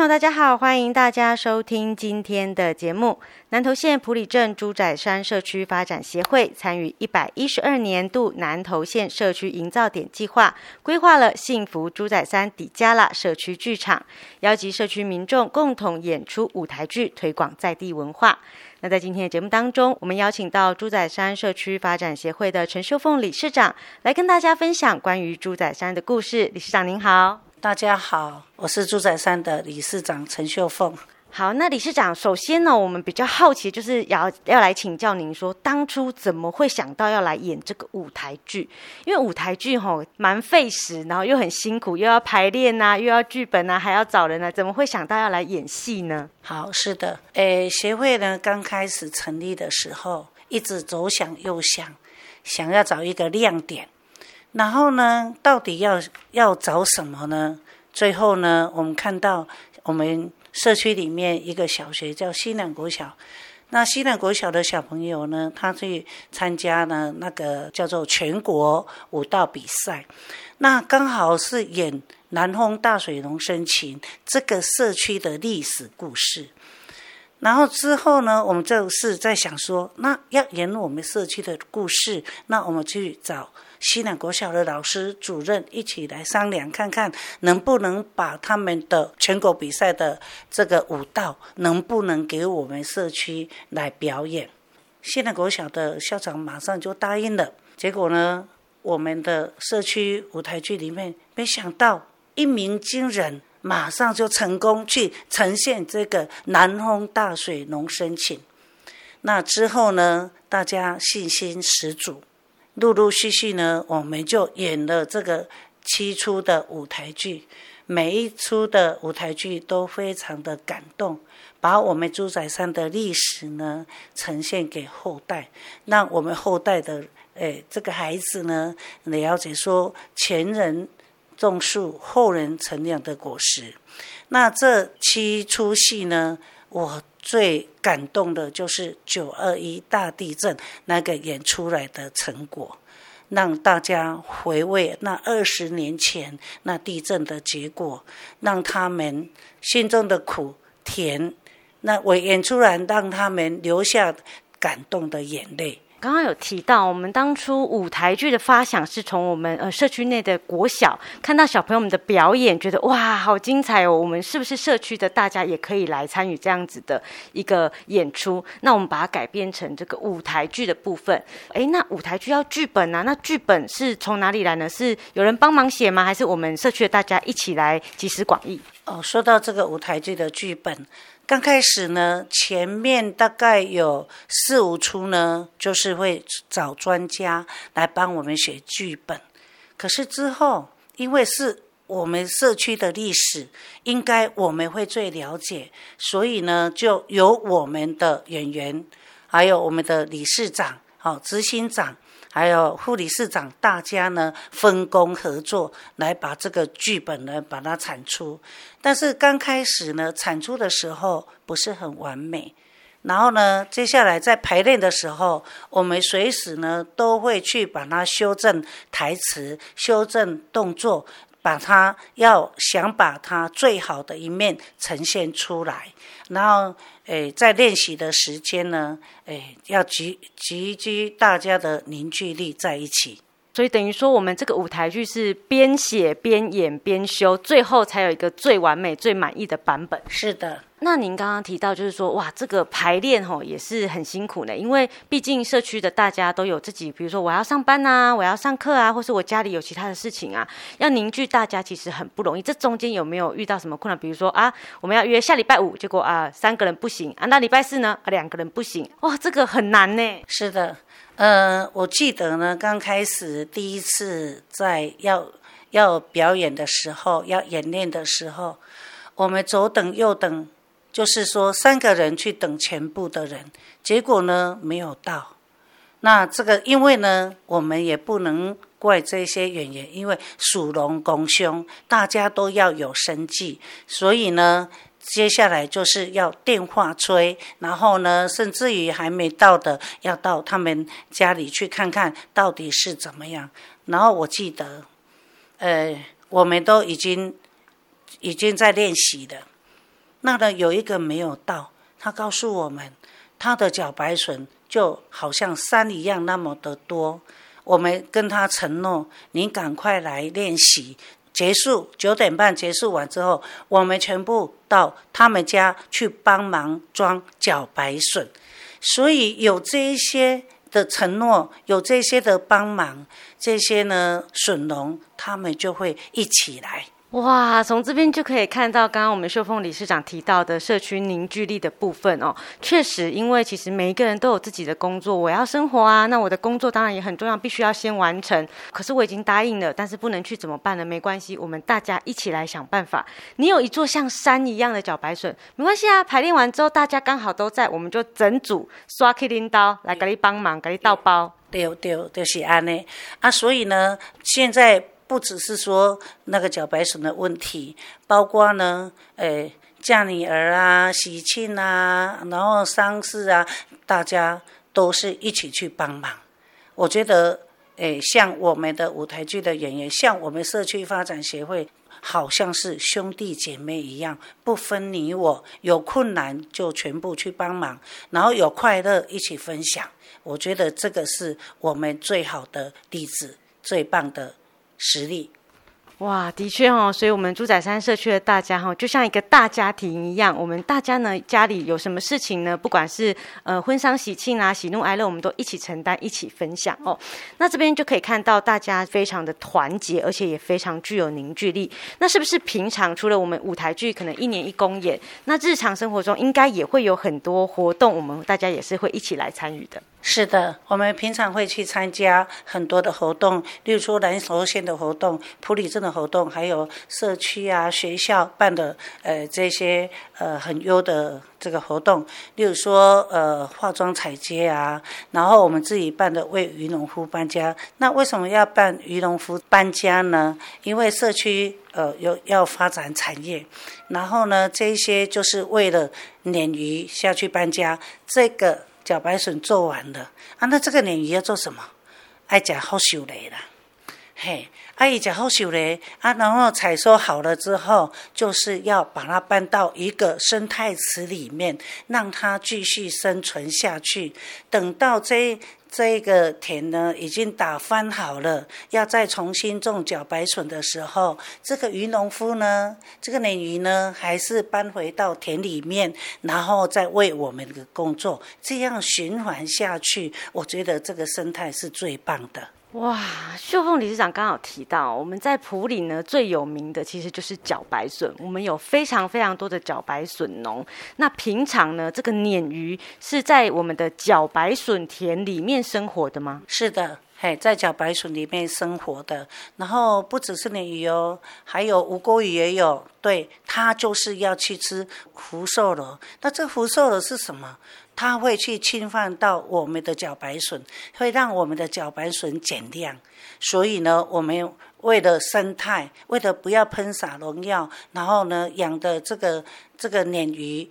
朋友大家好，欢迎大家收听今天的节目。南投县埔里镇猪仔山社区发展协会参与一百一十二年度南投县社区营造点计划，规划了幸福猪仔山底加拉社区剧场，邀集社区民众共同演出舞台剧，推广在地文化。那在今天的节目当中，我们邀请到猪仔山社区发展协会的陈秀凤理事长来跟大家分享关于猪仔山的故事。理事长您好。大家好，我是猪仔山的理事长陈秀凤。好，那理事长，首先呢，我们比较好奇，就是要要来请教您说，当初怎么会想到要来演这个舞台剧？因为舞台剧吼蛮费时，然后又很辛苦，又要排练呐、啊，又要剧本呐、啊，还要找人呢、啊，怎么会想到要来演戏呢？好，是的，诶，协会呢刚开始成立的时候，一直左想右想，想要找一个亮点。然后呢，到底要要找什么呢？最后呢，我们看到我们社区里面一个小学叫西南国小，那西南国小的小朋友呢，他去参加了那个叫做全国舞蹈比赛，那刚好是演南丰大水农生情这个社区的历史故事。然后之后呢，我们就是在想说，那要演我们社区的故事，那我们去找。西南国小的老师、主任一起来商量，看看能不能把他们的全国比赛的这个舞蹈，能不能给我们社区来表演。西南国小的校长马上就答应了。结果呢，我们的社区舞台剧里面，没想到一鸣惊人，马上就成功去呈现这个南丰大水农生情。那之后呢，大家信心十足。陆陆续续呢，我们就演了这个七出的舞台剧，每一出的舞台剧都非常的感动，把我们猪仔山的历史呢呈现给后代，让我们后代的诶这个孩子呢了解说前人种树，后人乘凉的果实。那这七出戏呢，我。最感动的就是九二一大地震那个演出来的成果，让大家回味那二十年前那地震的结果，让他们心中的苦甜，那我演出来让他们留下感动的眼泪。刚刚有提到，我们当初舞台剧的发想是从我们呃社区内的国小看到小朋友们的表演，觉得哇，好精彩哦！我们是不是社区的大家也可以来参与这样子的一个演出？那我们把它改编成这个舞台剧的部分。诶，那舞台剧要剧本啊？那剧本是从哪里来呢？是有人帮忙写吗？还是我们社区的大家一起来集思广益？哦，说到这个舞台剧的剧本。刚开始呢，前面大概有四五出呢，就是会找专家来帮我们写剧本。可是之后，因为是我们社区的历史，应该我们会最了解，所以呢，就由我们的演员，还有我们的理事长、好执行长。还有副理事长，大家呢分工合作来把这个剧本呢把它产出。但是刚开始呢产出的时候不是很完美，然后呢接下来在排练的时候，我们随时呢都会去把它修正台词、修正动作，把它要想把它最好的一面呈现出来，然后。诶，在练习的时间呢，诶，要集集聚大家的凝聚力在一起。所以等于说，我们这个舞台剧是边写边演边修，最后才有一个最完美、最满意的版本。是的。那您刚刚提到，就是说，哇，这个排练吼也是很辛苦的，因为毕竟社区的大家都有自己，比如说我要上班啊，我要上课啊，或是我家里有其他的事情啊，要凝聚大家其实很不容易。这中间有没有遇到什么困难？比如说啊，我们要约下礼拜五，结果啊三个人不行啊，那礼拜四呢两个人不行，哇，这个很难呢。是的。呃，我记得呢，刚开始第一次在要要表演的时候，要演练的时候，我们左等右等，就是说三个人去等全部的人，结果呢没有到。那这个因为呢，我们也不能怪这些演员，因为属龙拱凶，大家都要有生计，所以呢。接下来就是要电话催，然后呢，甚至于还没到的，要到他们家里去看看到底是怎么样。然后我记得，呃，我们都已经已经在练习了。那呢，有一个没有到，他告诉我们，他的茭白笋就好像山一样那么的多。我们跟他承诺，你赶快来练习。结束九点半结束完之后，我们全部到他们家去帮忙装茭白笋。所以有这一些的承诺，有这些的帮忙，这些呢笋农他们就会一起来。哇，从这边就可以看到刚刚我们秀凤理事长提到的社区凝聚力的部分哦。确实，因为其实每一个人都有自己的工作，我要生活啊，那我的工作当然也很重要，必须要先完成。可是我已经答应了，但是不能去怎么办呢？没关系，我们大家一起来想办法。你有一座像山一样的茭白笋，没关系啊。排练完之后，大家刚好都在，我们就整组刷起领刀来给你帮忙，给你倒包。对对，就是安呢啊。所以呢，现在。不只是说那个茭白笋的问题，包括呢，诶，嫁女儿啊、喜庆啊，然后丧事啊，大家都是一起去帮忙。我觉得，诶，像我们的舞台剧的演员，像我们社区发展协会，好像是兄弟姐妹一样，不分你我，有困难就全部去帮忙，然后有快乐一起分享。我觉得这个是我们最好的例子，最棒的。实力，哇，的确哦，所以我们猪仔山社区的大家哈，就像一个大家庭一样。我们大家呢，家里有什么事情呢？不管是呃婚丧喜庆啊、喜怒哀乐，我们都一起承担、一起分享哦。那这边就可以看到大家非常的团结，而且也非常具有凝聚力。那是不是平常除了我们舞台剧可能一年一公演，那日常生活中应该也会有很多活动，我们大家也是会一起来参与的。是的，我们平常会去参加很多的活动，例如说南投县的活动、埔里镇的活动，还有社区啊、学校办的呃这些呃很优的这个活动，例如说呃化妆彩街啊，然后我们自己办的为渔农夫搬家。那为什么要办渔农夫搬家呢？因为社区呃有要发展产业，然后呢这些就是为了鲶鱼下去搬家这个。茭白笋做完了啊，那这个鲶鱼要做什么？爱食好修嘞啦，嘿，爱讲好修嘞啊，然后采收好了之后，就是要把它搬到一个生态池里面，让它继续生存下去。等到这。这个田呢，已经打翻好了，要再重新种茭白笋的时候，这个渔农夫呢，这个鲶鱼呢，还是搬回到田里面，然后再为我们的工作，这样循环下去，我觉得这个生态是最棒的。哇，秀凤理事长刚好提到，我们在埔里呢，最有名的其实就是茭白笋。我们有非常非常多的茭白笋农。那平常呢，这个鲶鱼是在我们的茭白笋田里面生活的吗？是的，嘿，在茭白笋里面生活的。然后不只是鲶鱼哦，还有吴郭鱼也有。对，它就是要去吃福寿螺。那这福寿螺是什么？它会去侵犯到我们的茭白笋，会让我们的茭白笋减量。所以呢，我们为了生态，为了不要喷洒农药，然后呢，养的这个这个鲶鱼，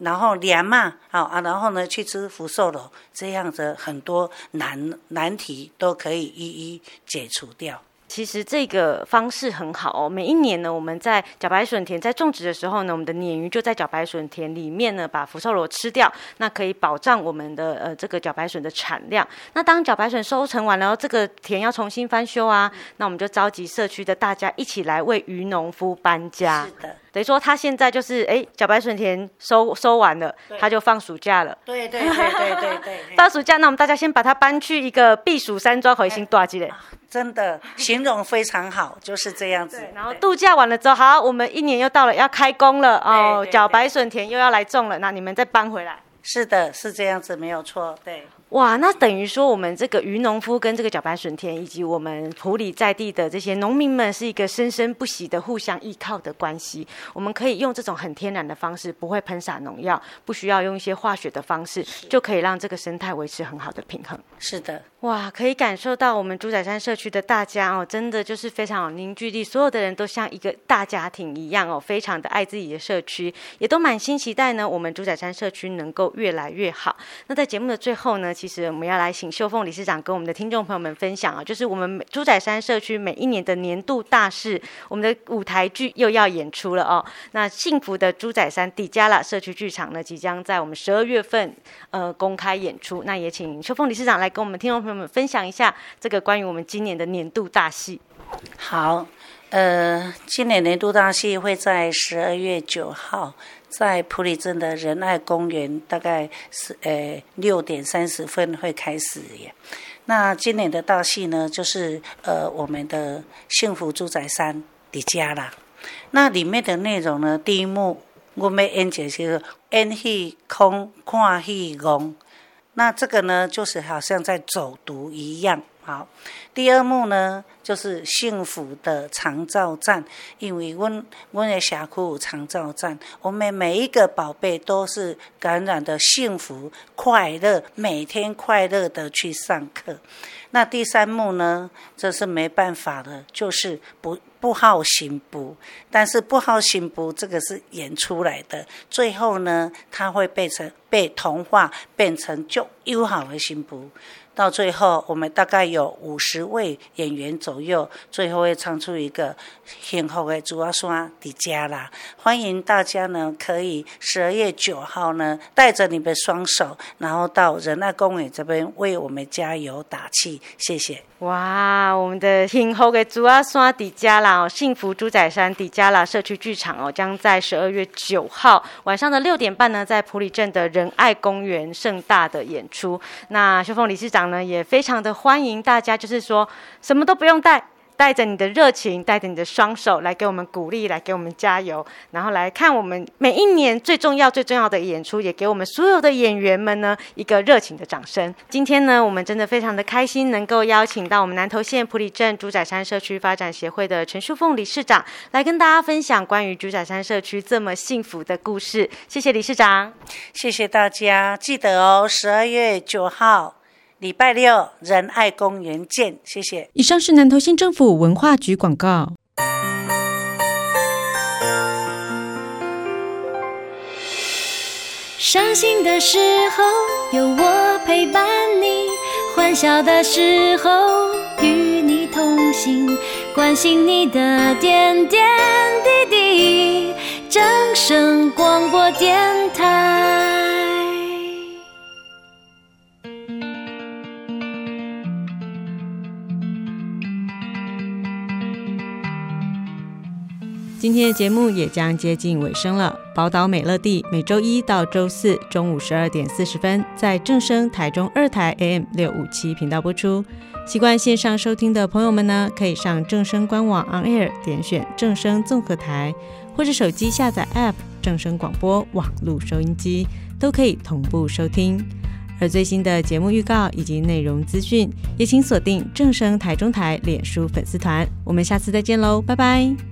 然后凉嘛，好啊，然后呢去吃福寿螺，这样子很多难难题都可以一一解除掉。其实这个方式很好哦。每一年呢，我们在茭白笋田在种植的时候呢，我们的鲶鱼就在茭白笋田里面呢，把福寿螺吃掉，那可以保障我们的呃这个茭白笋的产量。那当茭白笋收成完了，这个田要重新翻修啊，那我们就召集社区的大家一起来为渔农夫搬家。是的。等于说他现在就是哎，茭白笋田收收完了，他就放暑假了。对对对对对对，放暑假，那我们大家先把它搬去一个避暑山庄，回新大吉嘞。真的 形容非常好，就是这样子。然后度假完了之后，好，我们一年又到了要开工了哦，茭白笋田又要来种了，那你们再搬回来。是的，是这样子，没有错。对。哇，那等于说我们这个渔农夫跟这个茭白笋田，以及我们埔里在地的这些农民们，是一个生生不息的互相依靠的关系。我们可以用这种很天然的方式，不会喷洒农药，不需要用一些化学的方式，就可以让这个生态维持很好的平衡。是的，哇，可以感受到我们猪仔山社区的大家哦，真的就是非常有凝聚力，所有的人都像一个大家庭一样哦，非常的爱自己的社区，也都满心期待呢，我们猪仔山社区能够越来越好。那在节目的最后呢，其实我们要来请秀凤理事长跟我们的听众朋友们分享啊，就是我们猪仔山社区每一年的年度大事，我们的舞台剧又要演出了哦。那幸福的猪仔山迪加拉社区剧场呢，即将在我们十二月份呃公开演出。那也请秀凤理事长来跟我们听众朋友们分享一下这个关于我们今年的年度大戏。好，呃，今年年度大戏会在十二月九号。在普里镇的仁爱公园，大概是呃六点三十分会开始耶。那今年的大戏呢，就是呃我们的幸福猪仔山底加拉。那里面的内容呢，第一幕我们演就是演戏空看戏戆，那这个呢就是好像在走读一样。好，第二幕呢，就是幸福的长照站，因为阮阮的社区有长照站，我们每一个宝贝都是感染的幸福快乐，每天快乐的去上课。那第三幕呢，这是没办法的，就是不不好行不，但是不好行不这个是演出来的，最后呢，它会变成被同化，变成就友好的行不。到最后，我们大概有五十位演员左右，最后会唱出一个幸福的猪仔山迪加啦。欢迎大家呢，可以十二月九号呢，带着你的双手，然后到仁爱公园这边为我们加油打气。谢谢。哇，我们的幸福的猪阿山底加啦，幸福猪仔山迪加啦社区剧场哦，将在十二月九号晚上的六点半呢，在普里镇的仁爱公园盛大的演出。那秀凤理事长呢，也非常的欢迎大家，就是说什么都不用带。带着你的热情，带着你的双手来给我们鼓励，来给我们加油，然后来看我们每一年最重要、最重要的演出，也给我们所有的演员们呢一个热情的掌声。今天呢，我们真的非常的开心，能够邀请到我们南投县埔里镇竹仔山社区发展协会的陈淑凤理事长来跟大家分享关于竹仔山社区这么幸福的故事。谢谢理事长，谢谢大家，记得哦，十二月九号。礼拜六仁爱公园见，谢谢。以上是南投县政府文化局广告。伤心的时候有我陪伴你，欢笑的时候与你同行，关心你的点点滴滴。正声广播电台。今天的节目也将接近尾声了。宝岛美乐蒂每周一到周四中午十二点四十分在正声台中二台 AM 六五七频道播出。习惯线上收听的朋友们呢，可以上正声官网 On Air 点选正声综合台，或者手机下载 App 正声广播网络收音机，都可以同步收听。而最新的节目预告以及内容资讯，也请锁定正声台中台脸书粉丝团。我们下次再见喽，拜拜。